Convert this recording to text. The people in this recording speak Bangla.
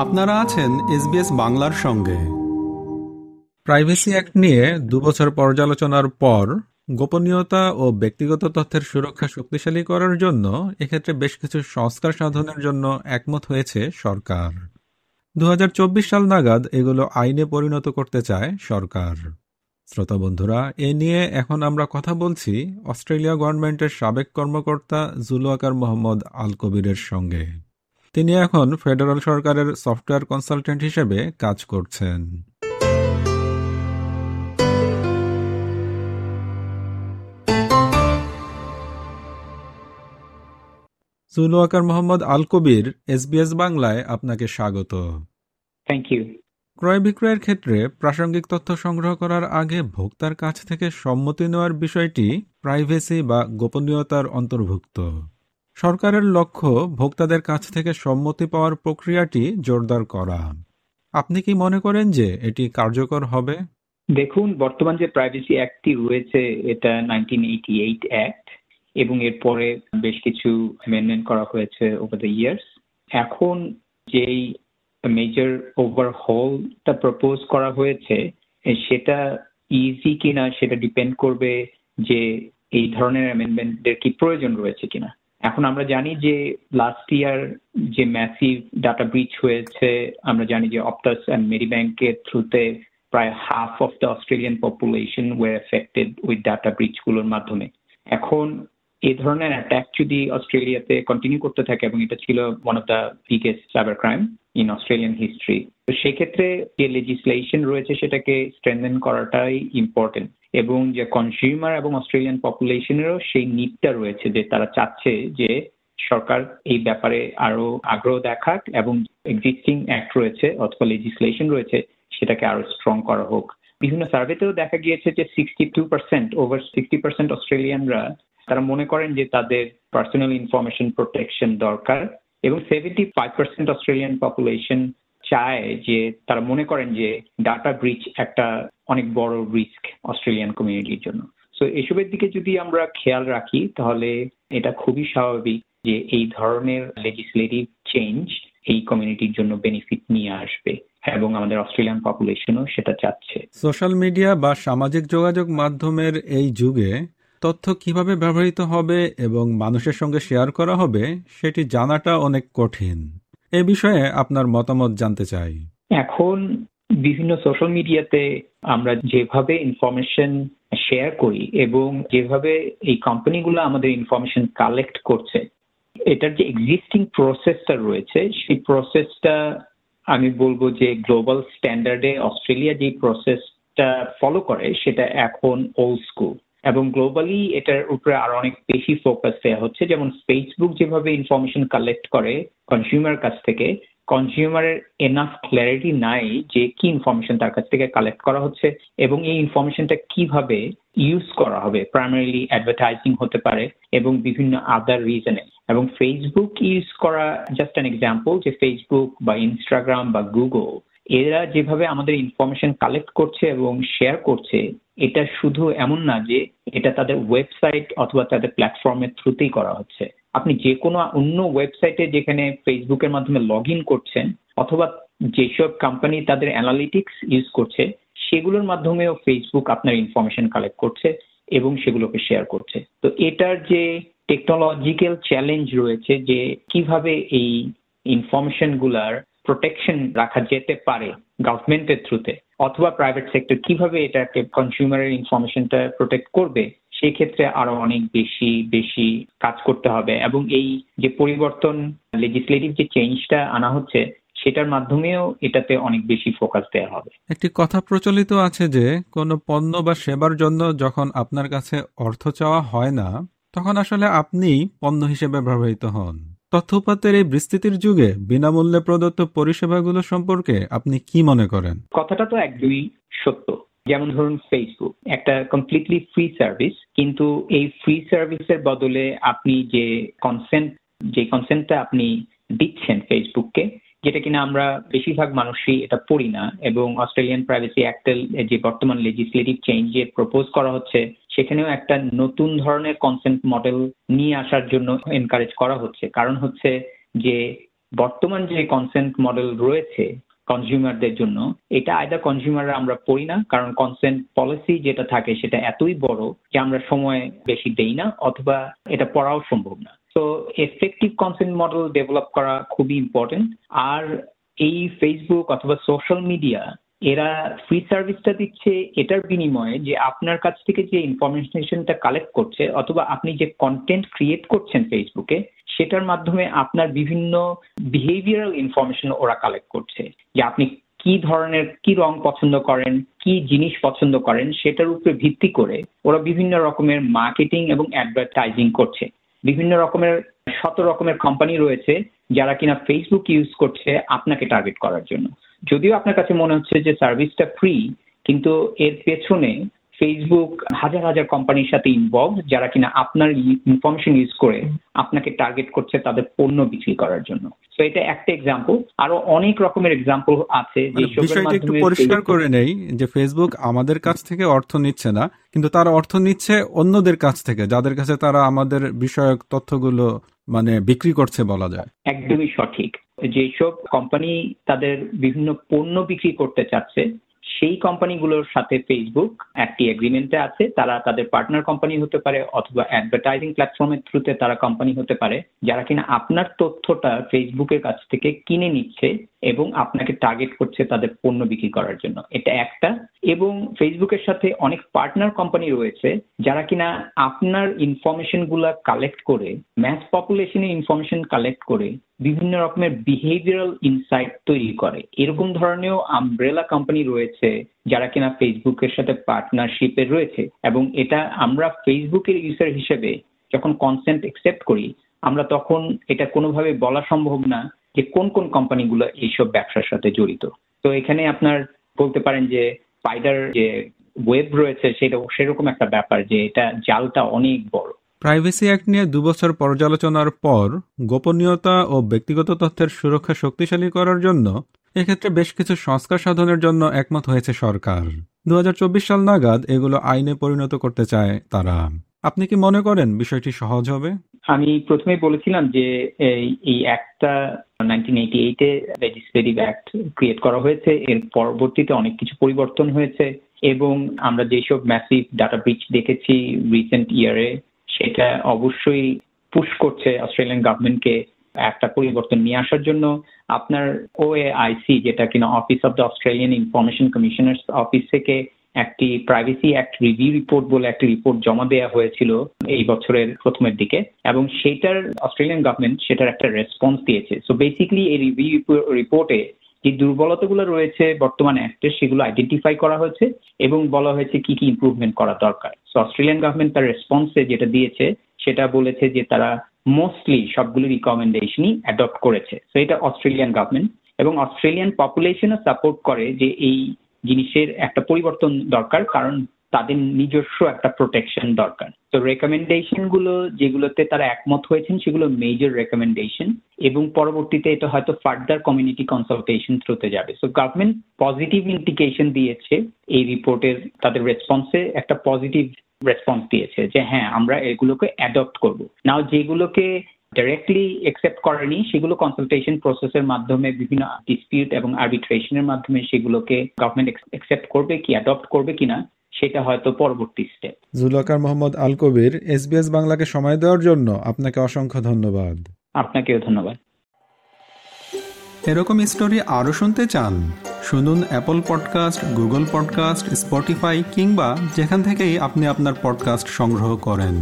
আপনারা আছেন এসবিএস বাংলার সঙ্গে। প্রাইভেসি অ্যাক্ট নিয়ে দুবছর পর্যালোচনার পর গোপনীয়তা ও ব্যক্তিগত তথ্যের সুরক্ষা শক্তিশালী করার জন্য এক্ষেত্রে বেশ কিছু সংস্কার সাধনের জন্য একমত হয়েছে সরকার। দু হাজার চব্বিশ সাল নাগাদ এগুলো আইনে পরিণত করতে চায় সরকার। শ্রোতা বন্ধুরা, এ নিয়ে এখন আমরা কথা বলছি অস্ট্রেলিয়া গভর্নমেন্টের সাবেক কর্মকর্তা জুলুয়াকার মোহাম্মদ আল কবিরের সঙ্গে। তিনি এখন ফেডারাল সরকারের সফটওয়্যার কনসালটেন্ট হিসেবে কাজ করছেন। জুলুয়াকার মোহাম্মদ আল কবির এসবিএস বাংলায় আপনাকে স্বাগত। থ্যাংক ইউ ক্রয় বিক্রয়ের ক্ষেত্রে প্রাসঙ্গিক তথ্য সংগ্রহ করার আগে ভোক্তার কাছ থেকে সম্মতি নেওয়ার বিষয়টি প্রাইভেসি বা গোপনীয়তার অন্তর্ভুক্ত। সরকারের লক্ষ্য ভোক্তাদের কাছ থেকে সম্মতি পাওয়ার প্রক্রিয়াটি জোরদার করা। আপনি কি মনে করেন যে এটি কার্যকর হবে? দেখুন, বর্তমান যে প্রাইভেসি অ্যাক্টটি রয়েছে, এটা নাইনটিন এইটি এইট অ্যাক্ট এবং এরপরে বেশ কিছু অ্যামেন্ডমেন্ট করা হয়েছে ওভার দ্য ইয়ার্স এখন যেই মেজর ওভারহলটা প্রপোজ করা হয়েছে সেটা ইজি কিনা সেটা ডিপেন্ড করবে যে এই ধরনের অ্যামেন্ডমেন্টের কি প্রয়োজন রয়েছে কিনা। এখন আমরা জানি যে লাস্ট ইয়ার যে ম্যাসিভ ডাটা ব্রিচ হয়েছে, আমরা জানি যে অপটাস অ্যান্ড মেরি ব্যাংকের থ্রুতে প্রায় half of the Australian population were affected with data ব্রিচগুলোর মাধ্যমে। এখন এই ধরনের অ্যাটাক যদি অস্ট্রেলিয়াতে কন্টিনিউ করতে থাকে, এবং এটা ছিল one of the biggest cyber crime in Australian history তো সেক্ষেত্রে যে লেজিসলেশন রয়েছে সেটাকে স্ট্রেনদেন করাটাই ইম্পর্টেন্ট এবং যে কনজিউমার এবং অস্ট্রেলিয়ান পপুলেশনেরও সেই নিডটা রয়েছে যে তারা চাচ্ছে যে সরকার এই ব্যাপারে আরও আগ্রহ দেখাক এবং এক্সিস্টিং অ্যাক্ট রয়েছে অথবা লেজিসলেশন রয়েছে সেটাকে আরও স্ট্রং করা হোক। বিভিন্ন সার্ভেতেও দেখা গিয়েছে যে sixty two percent over sixty percent অস্ট্রেলিয়ানরা তারা মনে করেন যে তাদের পার্সোনাল ইনফরমেশন প্রোটেকশন দরকার এবং seventy five percent Australian population চায় যে তারা মনে করেন যে ডাটা ব্রিচ একটা অনেক বড় রিস্ক অস্ট্রেলিয়ান কমিউনিটির জন্য। তো এসবের দিকে যদি আমরা খেয়াল রাখি, তাহলে এটা খুবই স্বাভাবিক যে এই ধরনের লেজিসলেটিভ চেঞ্জ এই কমিউনিটির জন্য বেনিফিট নিয়ে আসবে এবং আমাদের অস্ট্রেলিয়ান পপুলেশনও সেটা চাচ্ছে। সোশ্যাল মিডিয়া বা সামাজিক যোগাযোগ মাধ্যমের এই যুগে তথ্য কীভাবে ব্যবহৃত হবে এবং মানুষের সঙ্গে শেয়ার করা হবে, সেটি জানাটা অনেক কঠিন। এ বিষয়ে আপনার মতামত জানতে চাই। এখন বিভিন্ন সোশ্যাল মিডিয়াতে আমরা যেভাবে ইনফরমেশন শেয়ার করি এবং যেভাবে এই কোম্পানিগুলো আমাদের ইনফরমেশন কালেক্ট করছে, এটার যে এক্সিস্টিং প্রসেসটা রয়েছে, সেই প্রসেসটা আমি বলব যে গ্লোবাল স্ট্যান্ডার্ডে অস্ট্রেলিয়া যে প্রসেসটা ফলো করে, সেটা এখন ওল্ড স্কুল এবং গ্লোবালি এটার উপরে আরও অনেক বেশি ফোকাস দেওয়া হচ্ছে। যেমন ফেসবুক যেভাবে ইনফরমেশন কালেক্ট করে কনজিউমার কাছ থেকে কনজিউমারের এনাফ ক্ল্যারিটি নাই যে কি ইনফরমেশন তার কাছ থেকে কালেক্ট করা হচ্ছে এবং এই ইনফরমেশনটা কীভাবে ইউজ করা হবে। প্রাইমারিলি অ্যাডভার্টাইজিং হতে পারে এবং বিভিন্ন আদার রিজনে এবং ফেসবুক ইউজ করা জাস্ট অ্যান এক্সাম্পল যে ফেসবুক বা ইনস্টাগ্রাম বা গুগল এরা যেভাবে আমাদের ইনফরমেশন কালেক্ট করছে এবং শেয়ার করছে, এটা শুধু এমন না যে এটা তাদের ওয়েবসাইট অথবা তাদের প্ল্যাটফর্মের থ্রুতেই করা হচ্ছে। আপনি যে কোনো অন্য ওয়েবসাইটে যেখানে ফেসবুকের মাধ্যমে লগ ইন করছেন অথবা যেসব কোম্পানি তাদের অ্যানালিটিক্স ইউজ করছে, সেগুলোর মাধ্যমেও ফেসবুক আপনার ইনফরমেশন কালেক্ট করছে এবং সেগুলোকে শেয়ার করছে। তো এটার যে টেকনোলজিক্যাল চ্যালেঞ্জ রয়েছে যে কীভাবে এই ইনফরমেশনগুলার প্রোটেকশন রাখা যেতে পারে গভর্নমেন্টের থ্রুতে অথবা প্রাইভেট সেক্টর কীভাবে এটাকে কনজিউমারের ইনফরমেশনটা প্রোটেক্ট করবে, সেক্ষেত্রে আরও অনেক বেশি বেশি কাজ করতে হবে এবং এই যে পরিবর্তন লেজিসলেটিভ যে চেঞ্জটা আনা হচ্ছে, সেটার মাধ্যমেও এটাতে অনেক বেশি ফোকাস দেওয়া হবে। একটি কথা প্রচলিত আছে যে, কোনো পণ্য বা সেবার জন্য যখন আপনার কাছে অর্থ চাওয়া হয় না, তখন আসলে আপনি পণ্য হিসেবে ব্যবহৃত হন। তথ্যপাতের এই বিস্তৃতির যুগে বিনামূল্যে প্রদত্ত পরিষেবাগুলো সম্পর্কে আপনি কি মনে করেন? কথাটা তো একদমই সত্য। যেমন ধরুন ফেসবুক একটা কমপ্লিটলি ফ্রি সার্ভিস কিন্তু এই ফ্রি সার্ভিসের বদলে আপনি যে কনসেন্ট যে কনসেন্টটা আপনি দিচ্ছেন ফেসবুককে যেটা কিনা আমরা বেশিরভাগ মানুষই এটা পড়ি না, এবং অস্ট্রেলিয়ান প্রাইভেসি অ্যাক্টের যে বর্তমান লেজিসলেটিভ চেঞ্জের প্রপোজ করা হচ্ছে সেখানেও একটা নতুন ধরনের কনসেন্ট মডেল নিয়ে আসার জন্য এনকারেজ করা হচ্ছে। কারণ হচ্ছে যে, বর্তমান যে কনসেন্ট মডেল রয়েছে কনজিউমারদের জন্য, এটা আয়দা কনজিউমাররা আমরা পড়ি না, কারণ কনসেন্ট পলিসি যেটা থাকে সেটা এতই বড় যে আমরা সময় বেশি দেই না, অথবা এটা পড়াও সম্ভব না। তো এফেক্টিভ কনসেন্ট মডেল ডেভেলপ করা খুবই ইম্পর্টেন্ট আর এই ফেসবুক অথবা সোশ্যাল মিডিয়া এরা ফ্রি সার্ভিসটা দিচ্ছে এটার বিনিময়ে যে আপনার কাছ থেকে যে ইনফরমেশনটা কালেক্ট করছে অথবা আপনি যে কন্টেন্ট ক্রিয়েট করছেন ফেসবুকে সেটার মাধ্যমে আপনার বিভিন্ন বিহেভিয়ারাল ইনফরমেশন ওরা কালেক্ট করছে। যে আপনি কি ধরনের, কি রং পছন্দ করেন, কি জিনিস পছন্দ করেন, সেটার উপরে ভিত্তি করে ওরা বিভিন্ন রকমের মার্কেটিং এবং অ্যাডভার্টাইজিং করছে। বিভিন্ন রকমের, শত রকমের কোম্পানি রয়েছে যারা কিনা ফেসবুক ইউজ করছে আপনাকে টার্গেট করার জন্য। যদিও আপনার কাছে মনে হচ্ছে যে সার্ভিসটা ফ্রি কিন্তু এর পেছনে ফেসবুক হাজার হাজার কোম্পানির সাথে ইনভলভ যারা কিনা আপনার ইনফরমেশন ইউজ করে আপনাকে টার্গেট করছে তাদের পণ্য বিক্রি করার জন্য। তো এটা একটা এক্সাম্পল আরও অনেক রকমের এক্সাম্পল আছে বিষয়টা একটু পরিষ্কার করে নেই যে ফেসবুক আমাদের কাছ থেকে অর্থ নিচ্ছে না কিন্তু তারা অর্থ নিচ্ছে অন্যদের কাছ থেকে যাদের কাছে তারা আমাদের বিষয়ক তথ্যগুলো মানে বিক্রি করছে বলা যায়। একদমই সঠিক। যেসব কোম্পানি তাদের বিভিন্ন পণ্য বিক্রি করতে চাচ্ছে সেই কোম্পানিগুলোর সাথে ফেসবুক একটি এগ্রিমেন্টে আছে। তারা তাদের পার্টনার কোম্পানি হতে পারে অথবা অ্যাডভার্টাইজিং প্ল্যাটফর্মের থ্রুতে তারা কোম্পানি হতে পারে। যারা কিনা আপনার তথ্যটা ফেসবুকের কাছ থেকে কিনে নিচ্ছে এবং আপনাকে টার্গেট করছে তাদের পণ্য বিক্রি করার জন্য। এটা একটা। এবং ফেসবুকের সাথে অনেক পার্টনার কোম্পানি রয়েছে, যারা কিনা আপনার ইনফরমেশনগুলা কালেক্ট করে ম্যাথ পপুলেশনের ইনফরমেশন কালেক্ট করে, বিভিন্ন রকমের বিহেভিয়ারাল ইনসাইট তৈরি করে। এরকম ধরনেরও আমব্রেলা কোম্পানি রয়েছে, যারা কিনা ফেসবুকের সাথে পার্টনারশিপে রয়েছে। এবং এটা আমরা ফেসবুকের ইউজার হিসেবে যখন কনসেন্ট একসেপ্ট করি, আমরা তখন এটা কোনোভাবে বলা সম্ভব না যে কোন কোন কোম্পানিগুলো এইসব ব্যবসার সাথে জড়িত। তো এখানে আপনার বলতে পারেন যে স্পাইডার যে ওয়েব রয়েছে সেটা, সেরকম একটা ব্যাপার যে এটা জালটা অনেক বড়। প্রাইভেসি অ্যাক্ট নিয়ে দুবছর পর্যালোচনার পর গোপনীয়তা ও ব্যক্তিগত তথ্যের সুরক্ষা শক্তিশালী করার জন্য এক্ষেত্রে বেশ কিছু সংস্কার সাধনের জন্য একমত হয়েছে সরকার। দু হাজার চব্বিশ সাল নাগাদ এগুলো আইনে পরিণত করতে চায় তারা। আপনি কি মনে করেন বিষয়টি সহজ হবে? আমি প্রথমে বলেছিলাম যে, এই অ্যাক্টটা নাইনটিন এইটি এইটে ক্রিয়েট করা হয়েছে। এর পরবর্তীতে অনেক কিছু পরিবর্তন হয়েছে এবং আমরা যেসব ম্যাসিভ ডাটা ব্রিচ দেখেছি রিসেন্ট ইয়ারে সেটা অবশ্যই পুশ করছে অস্ট্রেলিয়ান গভর্নমেন্টকে একটা পরিবর্তন নিয়ে আসার জন্য। আপনার ওএআইসি যেটা কিনা office of the Australian information commissioner's office থেকে একটি প্রাইভেসি অ্যাক্ট রিভিউ রিপোর্ট বলে একটি রিপোর্ট জমা দেওয়া হয়েছিল এই বছরের প্রথমের দিকে এবং সেটার অস্ট্রেলিয়ান গভর্নমেন্ট সেটার একটা রেসপন্স দিয়েছে। সো বেসিক্যালি এই রিভিউ রিপোর্টে যে দুর্বলতাগুলো রয়েছে বর্তমান অ্যাক্টে সেগুলো আইডেন্টিফাই করা হয়েছে এবং বলা হয়েছে কি কি ইম্প্রুভমেন্ট করা দরকার। সো অস্ট্রেলিয়ান গভর্নমেন্ট তার রেসপন্সে যেটা দিয়েছে সেটা বলেছে যে তারা মোস্টলি সবগুলো রিকমেন্ডেশনই অ্যাডপ্ট করেছে। তো এটা অস্ট্রেলিয়ান গভর্নমেন্ট এবং অস্ট্রেলিয়ান পপুলেশনও সাপোর্ট করে যে এই জিনিসের একটা পরিবর্তন দরকার, কারণ তাদের নিজস্ব একটা প্রোটেকশন দরকার। তো রেকমেন্ডেশনগুলো যেগুলোতে তারা একমত হয়েছেন, সেগুলো মেজর রেকমেন্ডেশন এবং পরবর্তীতে এটা হয়তো ফার্দার কমিউনিটি কনসালটেশন থ্রুতে যাবে। সো গভর্নমেন্ট পজিটিভ ইন্ডিকেশন দিয়েছে এই রিপোর্টের তাদের রেসপন্সে একটা পজিটিভ রেসপন্স দিয়েছে যে হ্যাঁ আমরা এগুলোকে অ্যাডপ্ট করব। নাও যেগুলোকে ডাইরেক্টলি একসেপ্ট করেনি সেগুলো কনসালটেশন প্রসেসের মাধ্যমে বিভিন্ন ডিসপিউট এবং আর্বিট্রেশনের মাধ্যমে সেগুলোকে গভর্নমেন্ট একসেপ্ট করবে কি অ্যাডপ্ট করবে কিনা সেটা হয়তো পরবর্তী স্টেপ জুলকার মোহাম্মদ আল কবির এসবিএস বাংলাকে সময় দেওয়ার জন্য আপনাকে অসংখ্য ধন্যবাদ। আপনাকেও ধন্যবাদ। এরকম স্টোরি আরও শুনতে চান শুনুন Apple podcast Google podcast Spotify কিংবা যেখান থেকেই আপনি আপনার পডকাস্ট সংগ্রহ করেন।